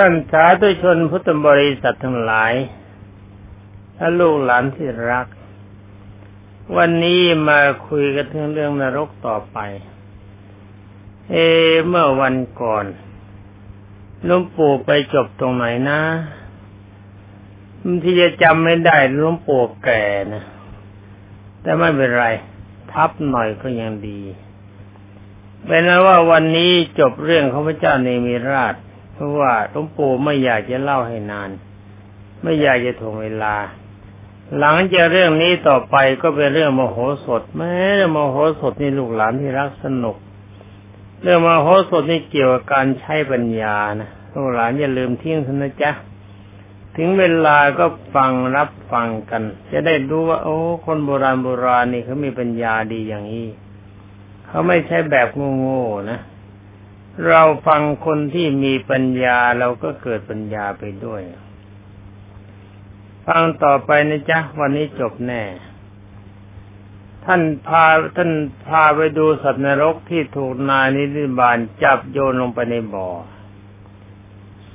ท่านสาธุชนพุทธบริษัททั้งหลายและลูกหลานที่รัก วันนี้มาคุยกันถึงเรื่องนรกต่อไป เอ เมื่อวันก่อนลวงปู่ไปจบตรงไหนนะที่จะจำไม่ได้ลวงปู่แก่นะแต่ไม่เป็นไร ทับหน่อยก็ยังดีเป็นแล้วว่าวันนี้จบเรื่องของพระเจ้าเนมิราช เพราะว่าหลวงปู่ไม่อยากจะเล่าให้นาน ไม่อยากจะถ่วงเวลา หลังจากเรื่องนี้ต่อไปก็เป็นเรื่องมโหสถแม้มโหสถนี่ลูกหลานที่รักสนุก เรื่องมโหสถนี่เกี่ยวกับการใช้ปัญญานะลูกหลานอย่าลืมทิ้งทนะจ๊ะถึงเวลาก็ฟังรับฟังกัน จะได้รู้ว่า โอ้ คนโบราณโบราณนี่เขามีปัญญาดีอย่างนี้เขาไม่ใช่แบบโง่ๆนะ เราฟังคนที่มีปัญญาเราก็เกิดปัญญาไปด้วย ฟังต่อไปนะจ๊ะ วันนี้จบแน่ ท่านพาท่านพาไปดูสัตว์นรกที่ถูกนายนิริบาลจับโยนลงไปในบ่อ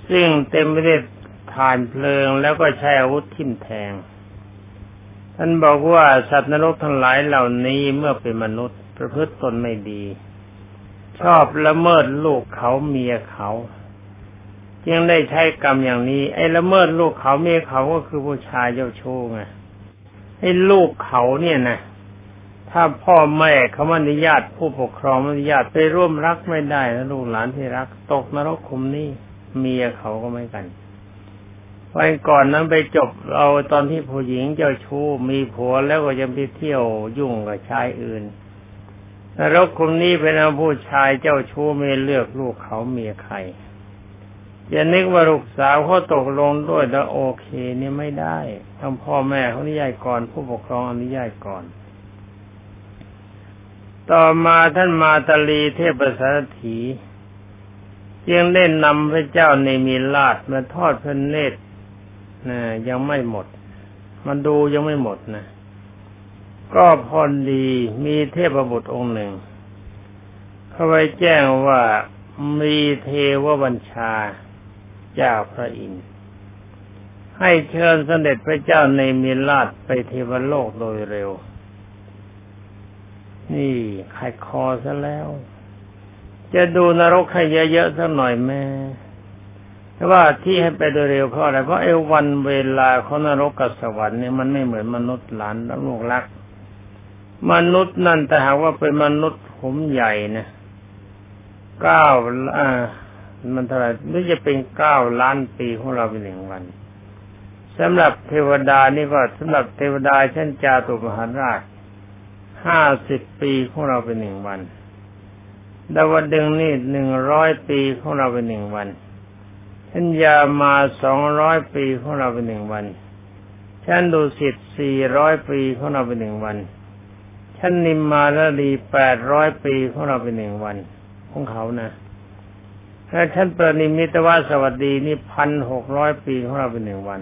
ซึ่งเต็มไปด้วยทานเพลิงแล้วก็ใช้อาวุธทิ่มแทง ท่านบอกว่าสัตว์นรกทั้งหลายเหล่านี้เมื่อเป็นมนุษย์ประพฤติตนไม่ดี ชอบละเมิดลูกเขาเมียเขาจึงได้ใช้กรรมอย่างนี้ ไอ้ละเมิดลูกเขาเมียเขาก็คือผู้ชายเจ้าชู้ไงไอ้ลูกเขาเนี่ยนะถ้าพ่อแม่เขาอนุญาตผู้ปกครองอนุญาตไปร่วมรักไม่ได้นะลูกหลานที่รัก ตกนรกคุมนี่เมียเขาก็ไม่กันวันก่อนนั้นไปจบเอาตอนที่ผู้หญิงเจ้าชู้มีผัวแล้วก็ยังไปเที่ยวยุ่งกับชายอื่น นรกคุมนี้เป็นผู้ชายเจ้าชู้ไม่เลือกลูกเขาเมียใครจะนึกว่าลูกสาวเขาตกลงด้วยแล้วโอเคนี่ไม่ได้ทั้งพ่อแม่เขาอนุญาตก่อน ผู้ปกครองอนุญาตก่อน ต่อมาท่านมาตาลีเทพสารถียังเล่นนำพระเจ้าในมีลาดมาทอดพระเนตรนะยังไม่หมด มันดูยังไม่หมดนะ ก็พอดีมีเทพบุตรองค์หนึ่ง เขาไปแจ้งว่ามีเทวบัญชาเจ้าพระอินทร์ให้เชิญเสด็จพระเจ้าในมีราชไปเทวโลกโดยเร็ว นี่ขายคอซะแล้ว จะดูนรกให้เยอะๆสักหน่อยแม่แต่ว่าที่ให้ไปโดยเร็วเพราะอะไรเพราะเอวันเวลาของนรกกับสวรรค์เนี่ยมันไม่เหมือนมนุษย์หลานและลูกรัก มนุษย์นั่นแต่หากว่าเป็นมนุษย์ผมใหญ่นะเก้าอ่ามันเท่าไหร่ไม่จะเป็นเก้าล้านปีของเราเป็นหนึ่งวันสำหรับเทวดานี่ก็สำหรับเทวดาเช่นจาตุมหาราชห้าสิบปีของเราเป็นหนึ่งวันดาวดึงนี่หนึ่งร้อยปีของเราเป็นหนึ่งวันชั้นยามาสองร้อยปีของเราเป็นหนึ่งวันชั้นดุสิตสี่ร้อยปีของเราเป็นหนึ่งวัน ชั้นนิมมาลดีแปดร้อยปีของเราเป็นหนึ่งวันของเขานะถ้าชั้นประนิมิตวาสวัสดีนี่พันหกร้อยปีของเราเป็นหนึ่งวัน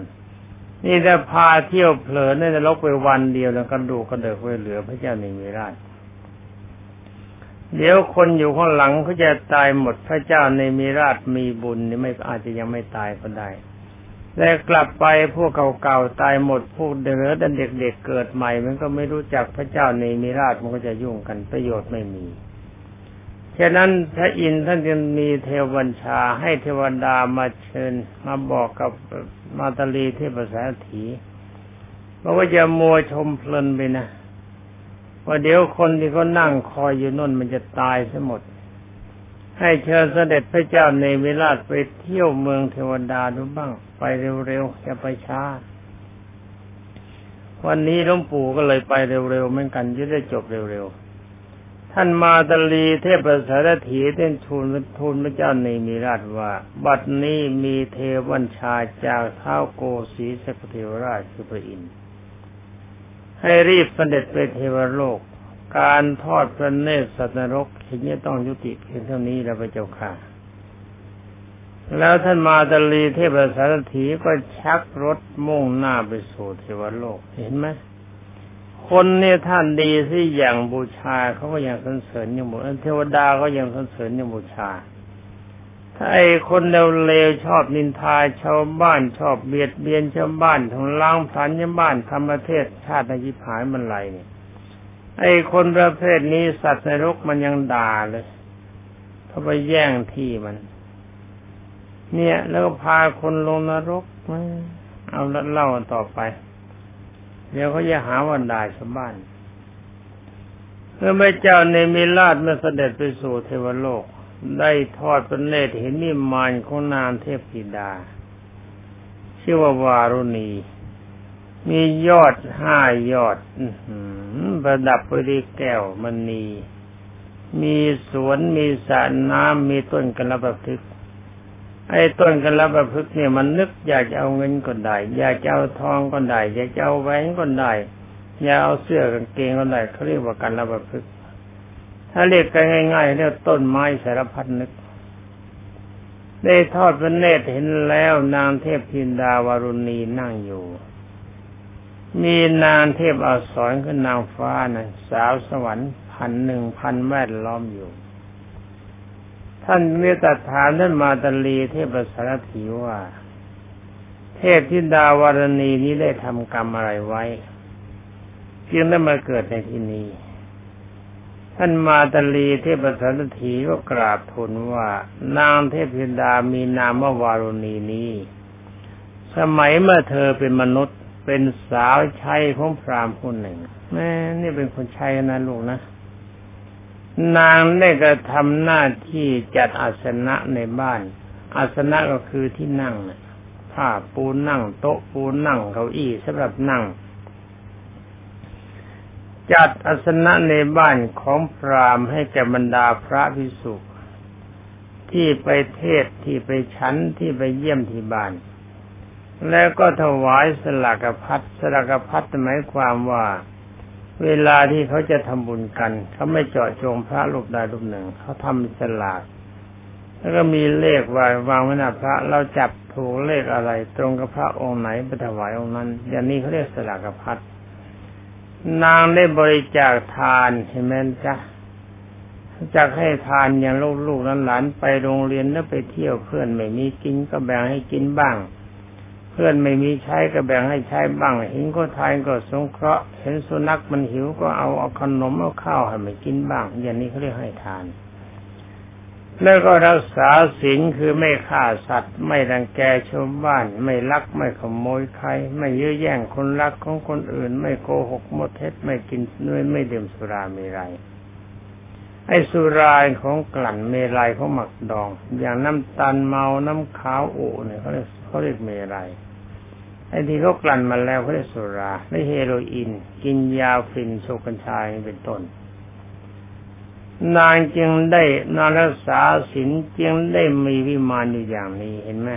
นี่ถ้าพาเที่ยวเผลอในนรกไปวันเดียวแล้วกระดูกกระเดิกไปเหลือพระเจ้าในมิราชเดี๋ยวคนอยู่ข้างหลังเขาจะตายหมดพระเจ้าในมีราชมีบุญนี่ไม่อาจจะยังไม่ตายก็ได้ แต่กลับไปพวกเก่าๆตายหมดพวกเดือดันเด็กๆเกิดใหม่ มันก็ไม่รู้จักพระเจ้าในมีราชมันก็จะยุ่งกันประโยชน์ไม่มีฉะนั้นพระอินทร์ท่านจึงมีเทวบัญชาให้เทวดามาเชิญมาบอกกับมาตาลีเทพสาถีบอกว่าจะมัวชมเพลินไปนะว่าเดี๋ยวคนที่เขานั่งคอยอยู่นั่นมันจะตายทั้งหมด ให้เชิญเสด็จพระเจ้าในเวลาไปเที่ยวเมืองเทวดาดูบ้าง ไปเร็วๆจะไปช้า วันนี้หลวงปู่ก็เลยไปเร็วๆเหมือนกันจะได้จบเร็วๆท่านมาตลีเทพสารถีเต้นทูลทูลพระเจ้าในมีราชว่า บัดนี้มีเทวัญชาจากเท้าโกสีสกเทวราชคือพระอินทร์ให้รีบเสด็จไปเทวโลก การทอดพระเนตรสัตว์นรกทีนี้ต้องยุติเพียงเท่านี้แล้วพระเจ้าค่ะ แล้วท่านมาตลีเทพสารถีก็ชักรถมุ่งหน้าไปสู่เทวโลกเห็นไหมคนเนี่ยท่านดีที่อย่างบูชาเขาก็ยังสรรเสริญอยังบูเทวดาก็ยังสรรเสริญอยังบูชา ถ้าไอ้คนเลวๆชอบนินทาชาวบ้านชอบเบียดเบียนชาวบ้านทำล้างพันชาวบ้านทำประเทศชาติในยิบหายมันไรเนี่ย ไอ้คนประเภทนี้สัตว์ในรกมันยังด่าเลยเขาไปแย่งที่มัน เนี่ย แล้วพาคนลงนรกเอาเล่าต่อไป เดี๋ยวเขาจะหาวันด่าชาวบ้านเมื่อพระเจ้าในมิราชเมื่อเสด็จไปสู่เทวโลก ได้ทอดพระเนตรเห็นนิมานของนางเทพธิดา ชื่อว่าวารุณี มียอดห้ายอด ประดับไปด้วยแก้วมณีมีสวนมีสระน้ำมีต้นกระประพฤกไอ้ต้นกระประพฤกเนี่ยมันนึกอยากจะเอาเงินก็ได้ อยากจะเอาทองก็ได้ อยากจะเอาแหวนก็ได้ อยากเอาเสื้อกางเกงก็ได้เขาเรียกว่าการระประพฤกถ้าเรียกกันง่ายๆเรียกต้นไม้สารพัดนึก ได้ทอดพระเนตรเห็นแล้วนางเทพพินดาวารุณีนั่งอยู่ มีนางเทพอักษรคือนางฟ้านะสาวสวรรค์พันหนึ่งพันแวดล้อมอยู่ ท่านเมตตาถามท่านมาตลีเทพสารถีว่า เทพธิดาวารณีนี้ได้ทำกรรมอะไรไว้จึงได้มาเกิดในที่นี้ ท่านมาตลีเทพสารถีก็กราบทูลว่า นางเทพธิดามีนามว่าวารณีนี้ สมัยเมื่อเธอเป็นมนุษย์ เป็นสาวใช้ของพราหมณ์คนหนึ่งแม่นี่เป็นคนใช้นะลูกนะ นางได้กระทำหน้าที่จัดอาสนะในบ้าน อาสนะก็คือที่นั่งนะผ้าปูนั่ง โต๊ะปูนั่งเก้าอี้สำหรับนั่ง จัดอาสนะในบ้านของพราหมณ์ให้แก่บรรดาพระภิกษุที่ไปเทศที่ไปชั้นที่ไปเยี่ยมที่บ้าน แล้วก็ถวายสลากพัดสลากพัดหมายความว่า เวลาที่เขาจะทำบุญกัน เขาไม่เจาะจงพระรูปใดรูปหนึ่ง เขาทำสลาก แล้วก็มีเลขวางวางไว้หน้าพระ เราจับถูกเลขอะไร ตรงกับพระองค์ไหนไปถวายองค์นั้น อย่างนี้เขาเรียกสลากพัดนางได้บริจาคทานเห็นไหมจ๊ะจากให้ทานอย่างลูกๆหลานไปโรงเรียนแล้วไปเที่ยวเพื่อนไม่มีกินก็แบ่งให้กินบ้าง เพื่อนไม่มีใช้ก็แบ่งให้ใช้บ้างเห็นก็ทานก็สงเคราะห์เห็นสุนัขมันหิวก็เอาเอาขนมเอาข้าวให้มันกินบ้าง อย่างนี้เขาเรียกให้ทาน แล้วก็รักษาศีลคือไม่ฆ่าสัตว์ ไม่รังแกชาวบ้าน ไม่ลักไม่ขโมยใคร ไม่ยื้อแย่งคนรักของคนอื่น ไม่โกหกมดเท็จไม่กินด้วยไม่ดื่มสุราเมรัยไอ้สุราของกลั่นเมรัยของหมักดอง อย่างน้ำตาลเมาน้ำขาวอุเนี่ยเขาเรียก เขาเรียกเมรัยไอ้ที่เขากลั่นมาแล้วเขาเรียกสุราไม่เฮโรอีน กินยาฟินโชกัญชายเป็นต้น นางจึงได้นอนรักษาศีลจึงได้มีวิมานอยู่อย่างนี้เห็นไหม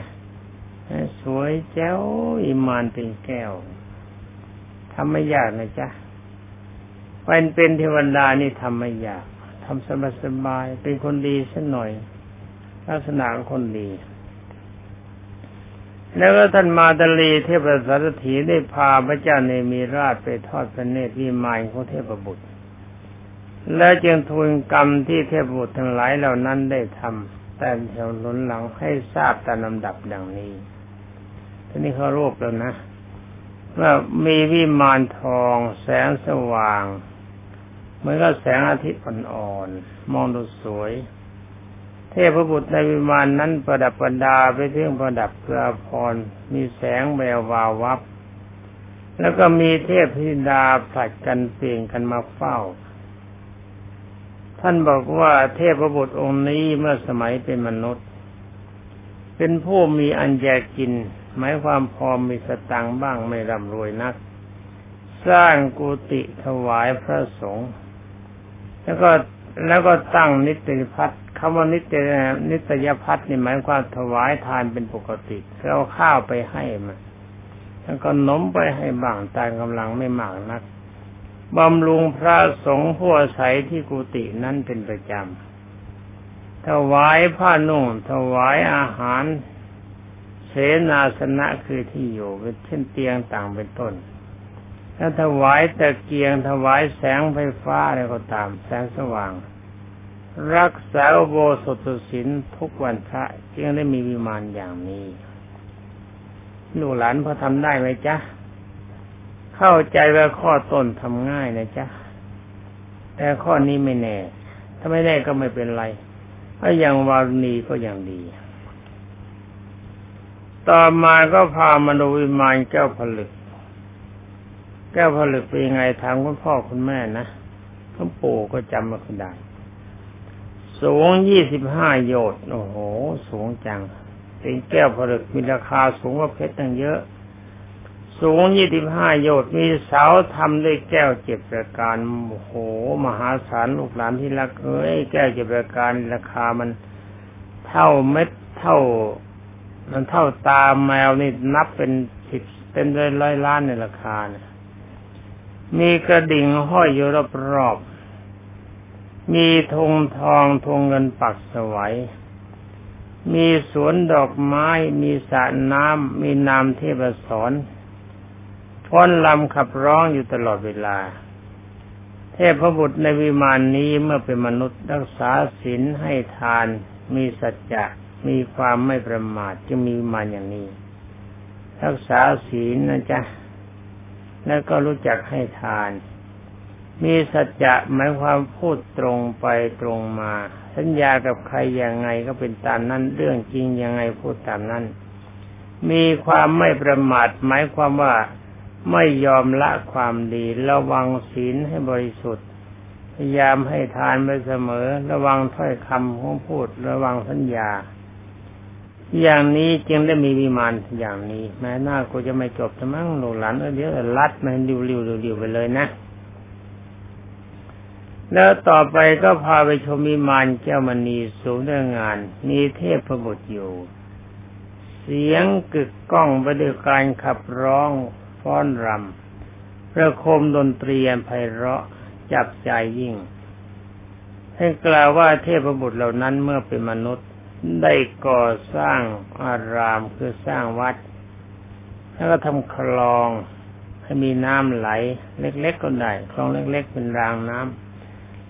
สวยแจ้วอิมานเป็นแก้วทำไม่ยากนะจ๊ะเป็นเป็นเทวดานี่ทำไม่ยากทำสบายๆเป็นคนดีสักหน่อย ลักษณะคนดี แล้วก็ท่านมาตลีเทพสารถีได้พาพระเจ้าเนมีราชไปทอดพระเนตรวิมานของเทพบุตร และจึงทูลกรรมที่เทพบุตรทั้งหลายเหล่านั้นได้ทำแต่แถวหนุนหลังให้ทราบตามลำดับดังนี้ทีนี้เขารวบแล้วนะว่ามีวิมานทองแสงสว่างเหมือนกับแสงอาทิตย์อ่อนๆมองดูสวย เทพบุตรในวิมานนั้นประดับประดาไปเรื่องประดับเพื่อพร มีแสงแวววาววับ แล้วก็มีเทพธิดาผลัดกันเปลี่ยนกันมาเฝ้า ท่านบอกว่าเทพบุตรองค์นี้เมื่อสมัยเป็นมนุษย์ เป็นผู้มีอันแจกิน หมายความพอมีสตังบ้างไม่ร่ำรวยนัก สร้างกุฏิถวายพระสงฆ์แล้วก็แล้วก็ตั้งนิตยพัฒน์ คำว่านิตยนิตยพัฒน์นี่หมายความถวายทานเป็นปกติเราข้าวไปให้มาแล้วก็นมไปให้บ้างตามกำลังไม่มากนักบำรุงพระสงฆ์ผู้อาศัยที่กุฏินั้นเป็นประจำถวายผ้านุ่งถวายอาหาร เสนาสนะคือที่อยู่เป็นเช่นเตียงต่างเป็นต้นถ้าถวายตะเกียงถวายแสงไฟฟ้าอะไรก็ตาม แสงสว่าง รักษาโบสถศีลทุกวันพระจึงได้มีวิมานอย่างนี้ลูกหลานพอทำได้ไหมจ๊ะ เข้าใจว่าข้อต้นทำง่ายนะจ๊ะ แต่ข้อนี้ไม่แน่ ถ้าไม่แน่ก็ไม่เป็นไรถ้าอย่างวารุณีก็อย่างดี ต่อมาก็พามาดูวิมานแก้วผลึก แก้วผลึกเป็นยังไงถามคุณพ่อคุณแม่นะคุณปู่ก็จำมาคุณได้ สูงยี่สิบห้าโยชน์โอ้โห สูงจัง เป็นแก้วผลึกมีราคาสูงกว่าเพชรตั้งเยอะ สูงยี่สิบห้าโยชน์มีเสาทำด้วยแก้วเจ็บประการโอ้โห มหาศาลลูกหลานที่รักเอ้ยแก้วเจ็บประการราคามันเท่าเม็ดเท่า มันเท่าตาแมวนี่นับเป็นสิบเป็นร้อยล้านในราคานี่ยมีกระดิ่งห้อยอยู่รอบๆ มีธงทองธงเงินปักสวัยมีสวนดอกไม้ มีสระน้ำ มีนามเทพสอนพ้นลำขับร้องอยู่ตลอดเวลา เทพบุตรในวิมานนี้เมื่อเป็นมนุษย์รักษาศีลให้ทาน มีสัจจะ มีความไม่ประมาทจึงมีมานอย่างนี้ รักษาศีลนะจ๊ะ แล้วก็รู้จักให้ทาน มีสัจจะหมายความพูดตรงไปตรงมา สัญญากับใครยังไงก็เป็นตามนั้นเรื่องจริงยังไงพูดตามนั้น มีความไม่ประมาทหมายความว่าไม่ยอมละความดีระวังศีลให้บริสุทธิ์ พยายามให้ทานไปเสมอ ระวังถ้อยคำของพูด ระวังสัญญา อย่างนี้จึงได้มีวิมานอย่างนี้ แม้หน้ากูจะไม่จบจะมั้งหลูหลานเดี๋ยวลัดมันริวๆๆไปเลยนะ แล้วต่อไปก็พาไปชมมิมานแก้วมณีสูงเรื่องงาน มีเทพประบุอยู่ เสียงกึกก้องไปด้วยการขับร้องฟ้อนรำประคมดนตรีไพเราะจับใจยิ่งให้กล่าวว่าเทพบุตรเหล่านั้นเมื่อเป็นมนุษย์ได้ก่อสร้างอารามคือสร้างวัด แล้วก็ทำคลองให้มีน้ำไหล เล็กๆก็ได้คลองเล็ก ๆ เป็นรางน้ำ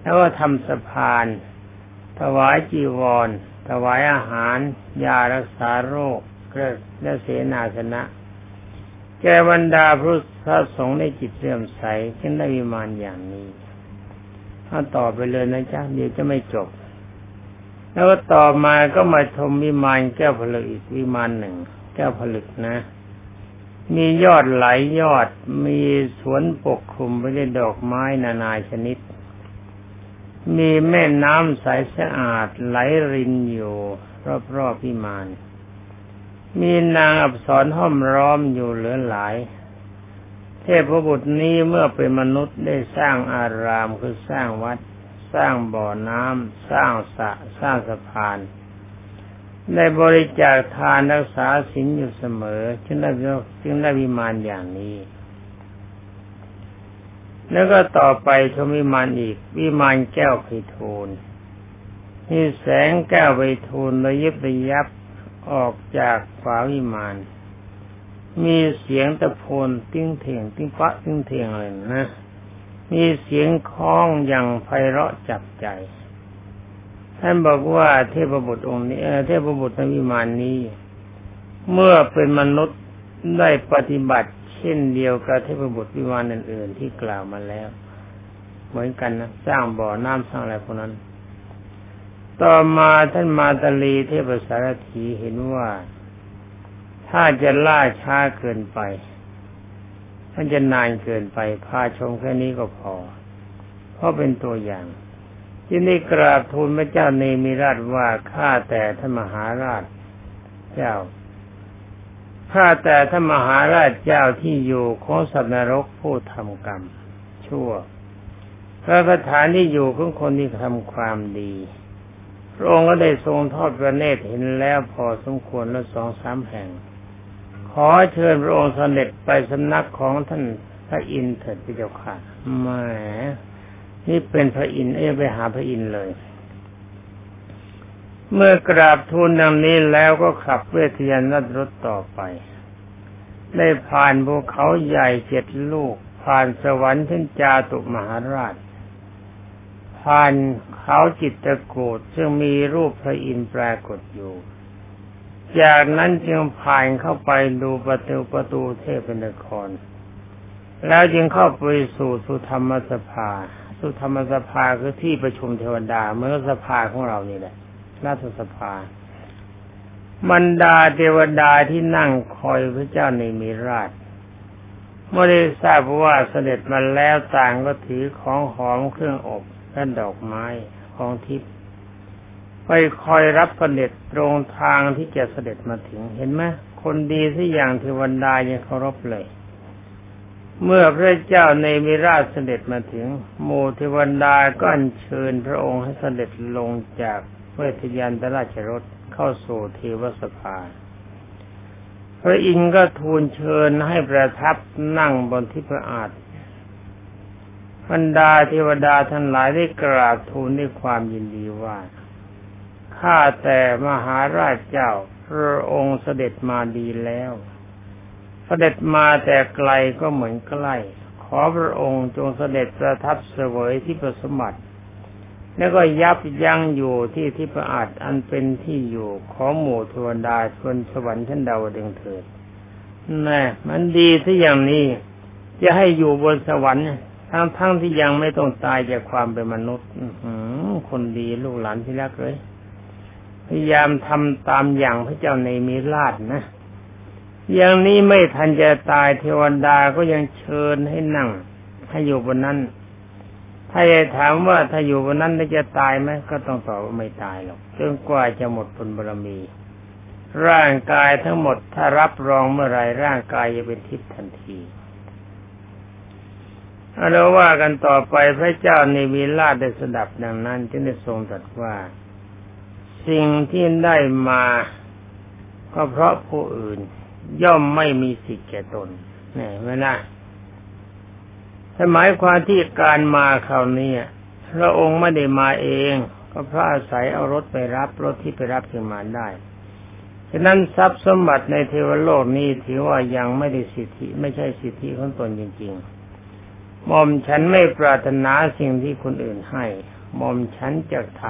แล้วก็ทำสะพาน ถวายจีวร ถวายอาหาร ยารักษาโรคและเสนาสนะ แกบรรดาพระสงฆ์ในจิตเสื่อมใสจึงได้วิมานอย่างนี้ถ้าต่อไปเลยนะจ๊ะเดี๋ยวจะไม่จบ แล้วก็ต่อมาก็มาชมวิมานแก้วผลึกอีกวิมานหนึ่ง แก้วผลึกนะ มียอดไหลยยอดมีสวนปกคลุมไปด้วยดอกไม้นานาชนิด มีแม่น้ำใสสะอาดไหลรินอยู่รอบๆพิมานมีนางอับสรห้อมร้อมอยู่เหลือหลาย เทพบุตรนี้เมื่อเป็นมนุษย์ได้สร้างอารามคือสร้างวัด สร้างบ่อน้ำสร้างสระสร้างสะพานได้บริจาคทานรักษาศีลอยู่เสมอ จึงได้จึงได้วิมานอย่างนี้ แล้วก็ต่อไปชมวิมานอีก วิมานแก้วไพฑูรย์มีแสงแก้วไพฑูรย์ระยิบระยับออกจากฝาวิมาน มีเสียงตะโพนติ้งเถียงติ้งปะติ้งเถียงเลยนะ มีเสียงฆ้องอย่างไพเราะจับใจท่านบอกว่าเทพบุตรองค์นี้เทพบุตรในวิมานนี้ เมื่อเป็นมนุษย์ได้ปฏิบัติ เช่นเดียวกับเทพบุตรวิมานอื่น ๆ ที่กล่าวมาแล้ว เหมือนกันนะสร้างบ่อน้ำสร้างอะไรพวกนั้น ต่อมาท่านมาตลีเทพสารถีเห็นว่า ถ้าจะล่าช้าเกินไปท่านจะนานเกินไปพาชมแค่นี้ก็พอ เพราะเป็นตัวอย่างที่นี่กราบทูลพระเจ้าเนมิราชว่าข้าแต่ท่านมหาราช เจ้า ข้าแต่ท่านมหาราชเจ้าที่อยู่ของสัตว์นรกผู้ทำกรรม ชั่วพระสถานที่อยู่ของคนที่ทำความดีพระองค์ก็ได้ทรงทอดพระเนตรเห็นแล้วพอสมควรแล้วสองสามแห่ง ขอเชิญพระองค์เสด็จไปสำนักของท่านพระอินทร์เถิดพระเจ้าค่ะแหมนี่เป็นพระอินทร์เอ้ไปหาพระอินทร์เลย เมื่อกราบทูลดังนี้แล้วก็ขับเวทยานัรถต่อไป ได้ผ่านภูเขาใหญ่เจ็ดลูก ผ่านสวรรค์เช่นจาตุมหาราช ผ่านเขาจิตตะโกดซึ่งมีรูปพระอินทร์ปรากฏอยู่ จากนั้นจึงผ่านเข้าไปดูประตูประตูเทพนคร แล้วจึงเข้าไปสู่สุธรรมสภา สุธรรมสภาคือที่ประชุมเทวดาเมื่อสภาของเรานี่แหละ ราชสภา บรรดาเทวดาที่นั่งคอยพระเจ้าในมีราชเมื่อได้ทราบว่าเสด็จมาแล้วต่างก็ถือของหอมเครื่องอบและดอกไม้ของทิพย์ไปคอยรับเสด็จตรงทางที่จะเสด็จมาถึงเห็นไหมคนดีที่อย่างเทวดายังเคารพเลย เมื่อพระเจ้าในมิราชเสด็จมาถึงโมเทวดาก็อัญเชิญพระองค์ให้เสด็จลงจาก เวทยานตราชรถเข้าสู่เทวสภา พระอินทร์ก็ทูลเชิญให้ประทับนั่งบนที่พระอาจบรรดาเทวดาทั้งหลายได้กราบทูลด้วยความยินดีว่า ข้าแต่มหาราชเจ้าพระองค์เสด็จมาดีแล้ว เสด็จมาแต่ไกลก็เหมือนใกล้ ขอพระองค์จงเสด็จประทับเสวยที่ประสมัติ แล้วก็ยับยั้งอยู่ที่ที่ประอาจอันเป็นที่อยู่ของหมู่ทวดาชนสวรรค์ชั้นดาวดึงเถิดแน่มันดีที่อย่างนี้ จะให้อยู่บนสวรรค์ทั้งทั้งที่ยังไม่ต้องตายจากความเป็นมนุษย์คนดีลูกหลานที่รักเลย พยายามทำตามอย่างพระเจ้าในมีราชนะ อย่างนี้ไม่ทันจะตายเทวดาก็ยังเชิญให้นั่ง ให้อยู่บนนั้น ถ้าจะถามว่าถ้าอยู่บนนั้นจะตายไหมก็ต้องตอบว่าไม่ตายหรอกจนกว่าจะหมดบุญบารมี ร่างกายทั้งหมด ถ้ารับรองเมื่อไรร่างกายจะเป็นทิพย์ทันทีเราว่ากันต่อไปพระเจ้าในวีลาได้สดับดังนั้นจึงได้ทรงตรัสว่า สิ่งที่ได้มาก็เพราะผู้อื่น ย่อมไม่มีสิทธิ์แก่ตนเนี่ยเวลา หมายความที่การมาคราวนี้พระองค์ไม่ได้มาเอง ก็พระอาศัยเอารถไปรับรถที่ไปรับถึงมาได้ฉะนั้นทรัพย์สมบัติในเทวโลกนี้ถือว่ายังไม่ได้สิทธิ ไม่ใช่สิทธิของตนจริงๆมอมฉันไม่ปรารถนาสิ่งที่คนอื่นให้มอมฉันจะท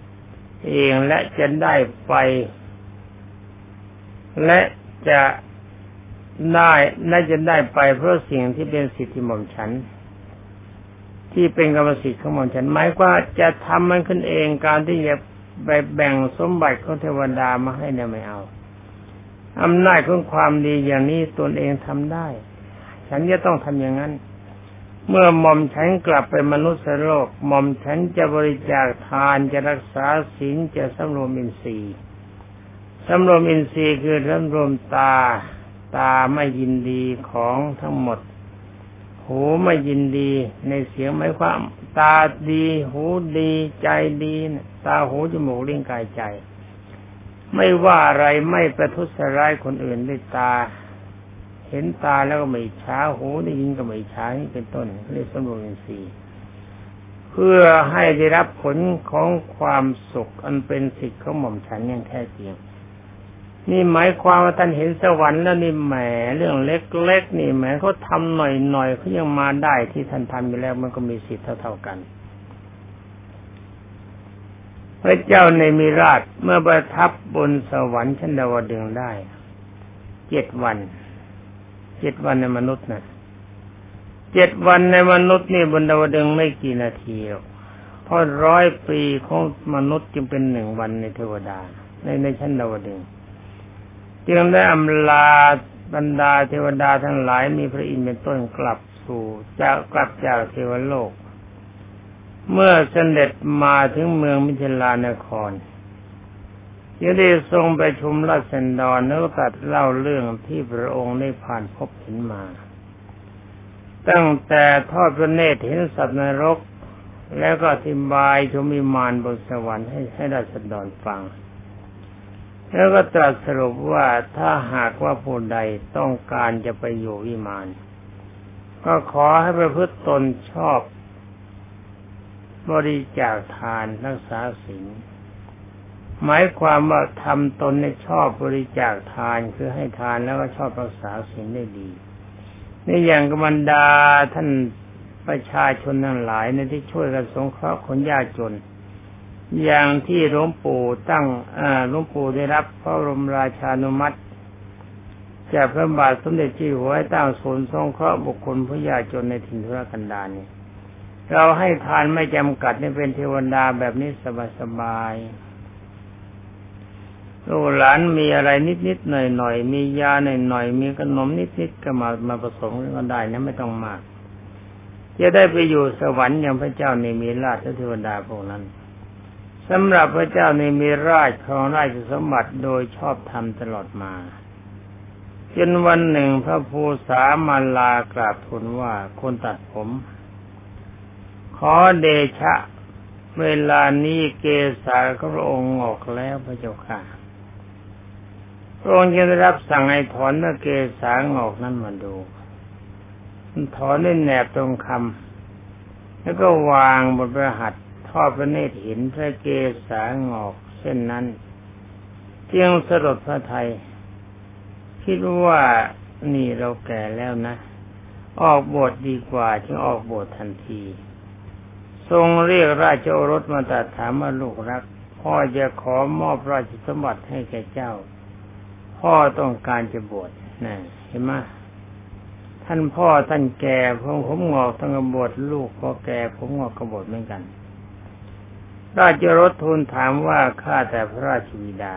ำเองและจะได้ไป และจะ ได้น่าจะได้ไปเพราะสิ่งที่เป็นสิทธิหม่อมฉัน ที่เป็นกรรมสิทธิ์ของหม่อมฉันหมายว่าจะทำมันขึ้นเองการที่จะไปแบ่งสมบัติของเทวดามาให้เนี่ยไม่เอาอำนาจของความดีอย่างนี้ตนเองทำได้ ฉันจะต้องทำอย่างนั้น เมื่อหม่อมฉันกลับไปมนุษย์โลกหม่อมฉันจะบริจาคทานจะรักษาศีลจะสำรวมอินทรีย์สำรวมอินทรีย์คือสำรวมตา ตาไม่ยินดีของทั้งหมด หูไม่ยินดีในเสียงหมายความตาดี หูดีใจดีตาหูจมูกลิ้นกายใจ ไม่ว่าอะไรไม่ประทุษร้ายคนอื่นด้วยตา เห็นตาแล้วก็ไม่ช้าหูได้ยินก็ไม่ช้านี่เป็นต้นเรียกสมบูรณ์สีเพื่อให้ได้รับผลของความสุขอันเป็นสิทธิ์ของหม่อมฉันอย่างแท้จริง นี่หมายความว่าท่านเห็นสวรรค์แล้วนี่แหมเรื่องเล็กๆนี่แหมเขาทำหน่อยๆเขายังมาได้ที่ท่านทำอยู่แล้วมันก็มีสิทธิ์เท่าๆกันพระเจ้าในมิราชเมื่อประทับบนสวรรค์ชั้นดาวดึงได้เจ็ดวันเจ็ดวันในมนุษย์นะเจ็ดวันในมนุษย์นี่บนดาวดึงไม่กี่นาทีหรอกเพราะร้อยปีของมนุษย์จึงเป็นหนึ่งวันในเทวดาในในชั้นดาวดึง จึงได้อำลาบรรดาเทวดาทั้งหลายมีพระอินทร์เป็นต้นกลับสู่จากกลับจากเทวโลก เมื่อเสด็จมาถึงเมืองมิถิลานครยังได้ทรงไปชุมราชดรแล้วตัดเล่าเรื่องที่พระองค์ได้ผ่านพบเห็นมา ตั้งแต่ทอดพระเนตรเห็นสัตว์นรก แล้วก็อธิบายชมิมานบนสวรรค์ให้ให้ราชดรฟัง แล้วก็ตรัสสรุปว่าถ้าหากว่าผู้ใดต้องการจะไปอยู่วิมาน ก็ขอให้ประพฤติตนชอบ บริจาคทานรักษาศีลหมายความว่าทำตนในชอบบริจาคทานคือให้ทานแล้วก็ชอบรักษาศีลได้ดีในอย่างกบรรดาท่านประชาชนทั้งหลายในที่ช่วยกันสงเคราะห์คนยากจน อย่างที่หลวงปู่ตั้งหลวงปู่ได้รับพระบรมราชานุมัติจากพระบาทสมเด็จเจ้าอยู่หัวให้ตั้งศูนย์สงเคราะห์บุคคลผู้ยากจนในถิ่นทุรกันดารนี่เราให้ทานไม่จำกัดนี่เป็นเทวดาแบบนี้สบายๆลูกหลานมีอะไรนิดๆหน่อยๆมียาหน่อยๆมีขนมนิดๆก็มามาผสมกันได้นะไม่ต้องมาก จะได้ไปอยู่สวรรค์อย่างพระเจ้าในมีราชเทวดาพวกนั้น สำหรับพระเจ้าในมีราชครองราชสมบัติโดยชอบธรรมตลอดมาจนวันหนึ่งพระภูษามาลากราบทูลว่าคนตัดผม ขอเดชะ เวลานี้เกษาพระองค์ออกแล้วพระเจ้าค่ะพระองค์จะได้รับสั่งให้ถอนเมื่อเกษางอกนั้นมาดูถอนด้แนบตรงคำแล้วก็วางบนประหัต ทอดพระเนตรเห็นพระเกษางอกเช่นนั้นเพียงสลดพระไทย คิดว่านี่เราแก่แล้วนะ ออกบทดีกว่าจึงออกบททันที ทรงเรียกราชโอรสมาตัดถามว่าลูกรัก พ่อจะขอมอบราชสมบัติให้แก่เจ้า พ่อต้องการจะบวชนะเห็นไหมท่านพ่อท่านแก่ผมผมงอกต้องกบวชลูกพอแก่ผมงอกกบวชเหมือนกัน ราชรถทูลถามว่าข้าแต่พระราชบิดา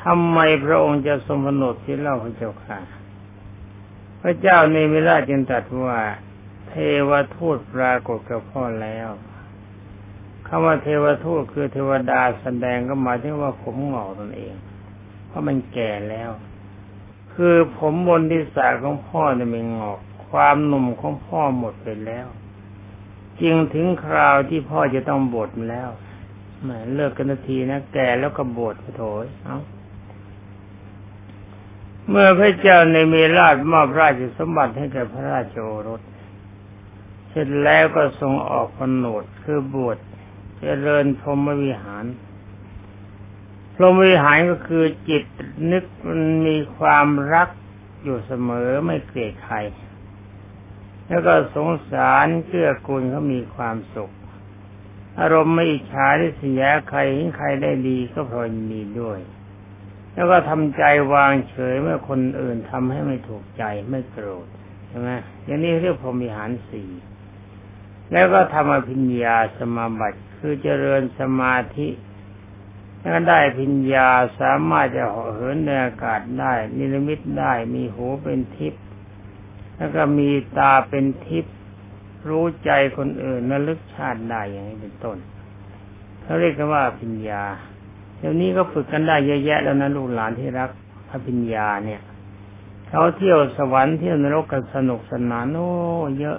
ทำไมพระองค์จะทรงกำหนดที่เล่าพระเจ้าค่ะ พระเจ้าในเวลาจึงตรัสว่า เทวทูตปรากฏกับพ่อแล้วคำว่าเทวทูตคือเทวดาแสดงก็หมายถึงว่าผมหงอกตนเอง เพราะมันแก่แล้ว คือผมบนที่สาของพ่อเนี่ยมันงอก ความหนุ่มของพ่อหมดไปแล้ว จึงถึงคราวที่พ่อจะต้องบวชแล้วแหมเลิกกันทีนะแก่แล้วก็บวชโถยเอาเมื่อพระเจ้าในมีราชมอบราชสมบัติให้แก่พระราชโอรส เสร็จแล้วก็ทรงออกพนดคือบวชเจริญพรหมวิหาร พรหมวิหารก็คือจิตนึกมีความรักอยู่เสมอไม่เกลียดใคร แล้วก็สงสารเกื้อกูลเขามีความสุข อารมณ์ไม่อิจฉาที่เสียใครเห็นใครได้ดีก็พอยดีด้วย แล้วก็ทำใจวางเฉยเมื่อคนอื่นทำให้ไม่ถูกใจไม่โกรธใช่ไหมอย่างนี้เรียกพรหมิหารสี่แล้วก็ทำอภิญญาสมาบัติคือเจริญสมาธิแล้วได้พิญญาสามารถจะเหาะเหินในอากาศได้ นิรมิตได้มีหูเป็นทิพย์ แล้วก็มีตาเป็นทิพย์รู้ใจคนอื่นนลึกชาติได้อย่างนี้เป็นต้นเขาเรียกกันว่าพิญญาเดี๋ยวนี้ก็ฝึกกันได้เยอะแยะแล้วนะลูกหลานที่รักพระพิญญาเนี่ยเขาเที่ยวสวรรค์เที่ยวนรกกันสนุกสนานโอ้เยอะ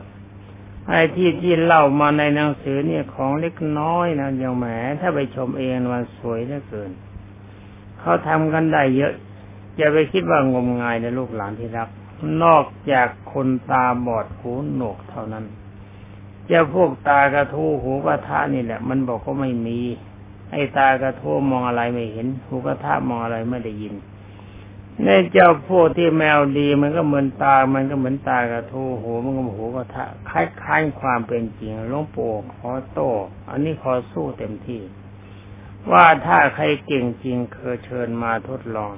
ไอ้ที่ที่เล่ามาในหนังสือเนี่ยของเล็กน้อยนะอย่างแหมถ้าไปชมเองมันสวยเหลือเกินเขาทำกันได้เยอะอย่าไปคิดว่างมงายในลูกหลานที่รัก นอกจากคนตาบอดหูหนวกเท่านั้นจะพวกตากระทูหูกระทะนี่แหละ มันบอกก็ไม่มี ไอ้ตากระโทมมองอะไรไม่เห็น หูกระทะมองอะไรไม่ได้ยินในเจ้าพวกที่แมวดีมันก็เหมือนตา มันก็เหมือนตากระทูหูมันก็หูกระทะคล้ายๆความเป็นจริงหลวงปู่ขอโต้อันนี้ขอสู้เต็มที่ ว่าถ้าใครเก่งจริงเคยเชิญมาทดลอง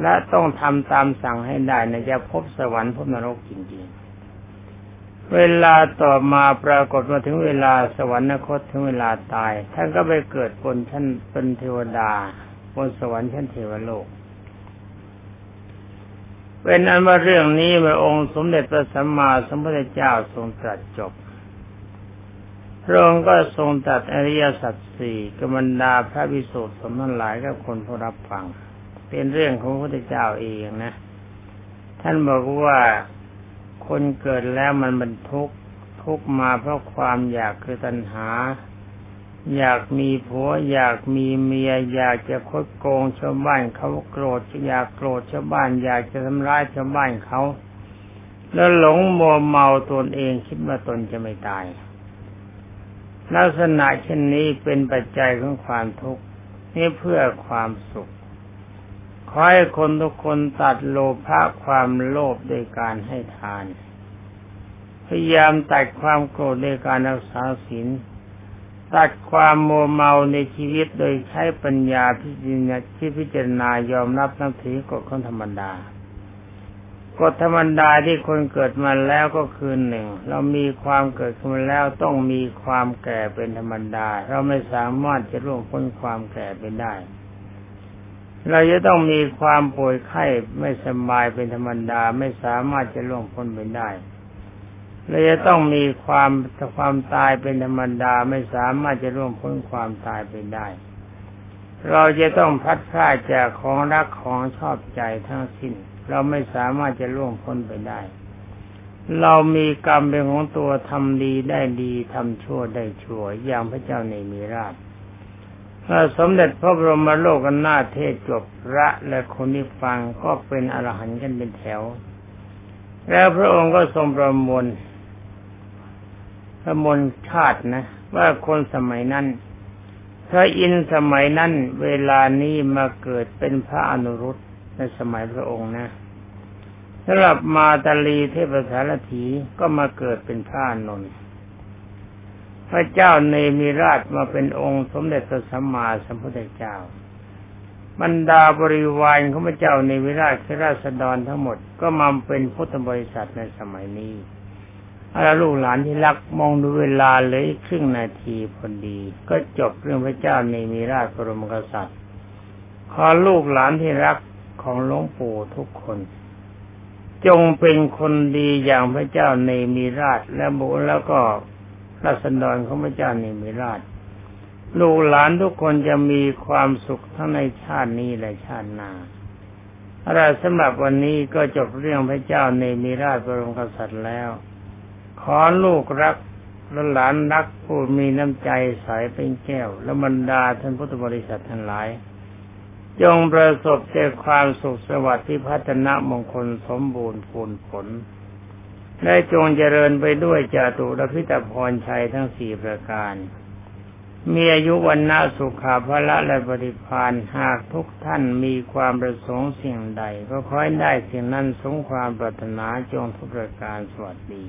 และต้องทำตามสั่งให้ได้นะจะพบสวรรค์พบนรกจริงๆ เวลาต่อมาปรากฏมาถึงเวลาสวรรคตถึงเวลาตาย ท่านก็ไปเกิดบนชั้นเป็นเทวดาบนสวรรค์ชั้นเทวโลก เป็นอันว่าเรื่องนี้พระองค์สมเด็จพระสัมมาสัมพุทธเจ้าทรงตรัสจบพระองค์ก็ทรงตรัสอริยสัจสี่กบรรดาพระวิสุทธิสมทั้งหลายกับคนผู้รับฟัง เป็นเรื่องของพระพุทธเจ้าเองนะ ท่านบอกว่าคนเกิดแล้วมันบรรทุกทุกมาเพราะความอยากคือตัณหา อยากมีผัว อยากมีเมีย อยากจะคดโกงชาวบ้านเขาโกรธอยากโกรธชาวบ้าน อยากจะทำร้ายชาวบ้านเขา แล้วหลงมัวเมาตนเองคิดว่าตนจะไม่ตาย ลักษณะเช่นนี้เป็นปัจจัยของความทุกข์นี่เพื่อความสุข ขอให้คนทุกคนตัดโลภะความโลภโดยการให้ทาน พยายามตัดความโกรธในการรักษาศีลตัดความโมเมาในชีวิตโดยใช้ปัญญาพิจารณาที่พิจารณายอมรับนับถือกฎของธรรมดากฎธรรมดาที่คนเกิดมาแล้วก็คือหนึ่ง เรามีความเกิดขึ้นมาแล้วต้องมีความแก่เป็นธรรมดา เราไม่สามารถจะล่วงพ้นความแก่ไปได้ เราจะต้องมีความป่วยไข้ไม่สบายเป็นธรรมดาไม่สามารถจะล่วงพ้นไปได้เราจะต้องมีความความตายเป็นธรรมดาไม่สามารถจะล่วงพ้นความตายไปได้ เราจะต้องพัดพลาดจากของรักของชอบใจทั้งสิ้น เราไม่สามารถจะล่วงพ้นไปได้ เรามีกรรมเป็นของตัวทำดีได้ดีทำชั่วได้ชั่วอย่างพระเจ้าในมีราช ถ้าสมเด็จพระบรมโลกนาเทศจบพระและคนที่ฟังก็เป็นอรหันต์กันเป็นแถว แล้วพระองค์ก็ทรงประมวลประมวลชาตินะ ว่าคนสมัยนั้นพระอินสมัยนั้นเวลานี้มาเกิดเป็นพระอนุรุตในสมัยพระองค์นะสำหรับมาตาลีเทพสารถีก็มาเกิดเป็นพระนนท์ พระเจ้าเนมิราชมาเป็นองค์สมเด็จพระสัมมาสัมพุทธเจ้า บรรดาบริวารของพระเจ้าเนมิราชคือราษฎรทั้งหมดก็มาเป็นพุทธบริษัทในสมัยนี้อาลูกหลานที่รักมองดูเวลาเลยครึ่งนาทีพอดี ก็จบเรื่องพระเจ้าเนมิราชบรมกษัตริย์ ขอลูกหลานที่รักของหลวงปู่ทุกคน จงเป็นคนดีอย่างพระเจ้าเนมีราชและบุแล้วก็ รัศดรของพระเจ้าเนมีราช ลูกหลานทุกคนจะมีความสุขทั้งในชาตินี้และชาติหน้าอะไรสำหรับวันนี้ก็จบเรื่องพระเจ้าเนมีราชบรมกษัตริย์แล้ว ขอลูกรักและหลานรักผู้มีน้ำใจใสเป็นแก้ว และบรรดาท่านพุทธบริษัททั้งหลาย จงประสบแต่ความสุขสวัสดิ์ที่พัฒนามงคลสมบูรณ์ผลผล ได้จงเจริญไปด้วยจาตุรพิตพรชัยทั้งสี่ประการ มีอายุวันนาสุขาพละและปฏิพานหากทุกท่านมีความประสงค์สิ่งใด ก็ค่อยได้สิ่งนั้นสงความปรารถนาจงทุกประการสวัสดี